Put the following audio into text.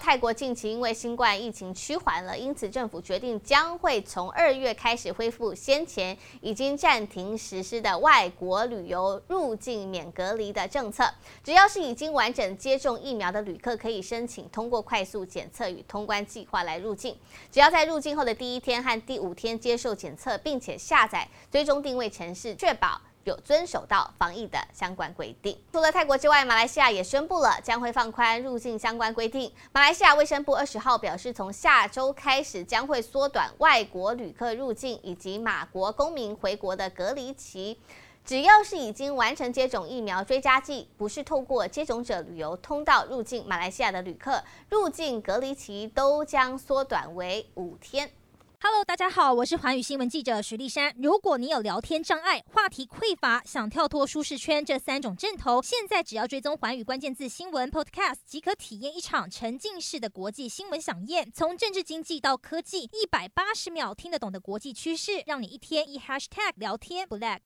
泰国近期因为新冠疫情趋缓了，因此政府决定将会从二月开始恢复先前已经暂停实施的外国旅游入境免隔离的政策。只要是已经完整接种疫苗的旅客，可以申请通过快速检测与通关计划来入境。只要在入境后的第一天和第五天接受检测，并且下载追踪定位程式，确保。有遵守到防疫的相关规定。除了泰国之外，马来西亚也宣布了将会放宽入境相关规定。马来西亚卫生部二十号表示，从下周开始将会缩短外国旅客入境以及马国公民回国的隔离期。只要是已经完成接种疫苗追加剂，不是透过接种者旅游通道入境马来西亚的旅客，入境隔离期都将缩短为五天。Hello，大家好，我是环宇新闻记者徐丽珊。如果你有聊天障碍、话题匮乏，想跳脱舒适圈这三种阵头，现在只要追踪环宇关键字新闻 Podcast，即可体验一场沉浸式的国际新闻饗宴。从政治经济到科技，一百八十秒听得懂的国际趋势，让你一天一 Hashtag 聊天不 lag。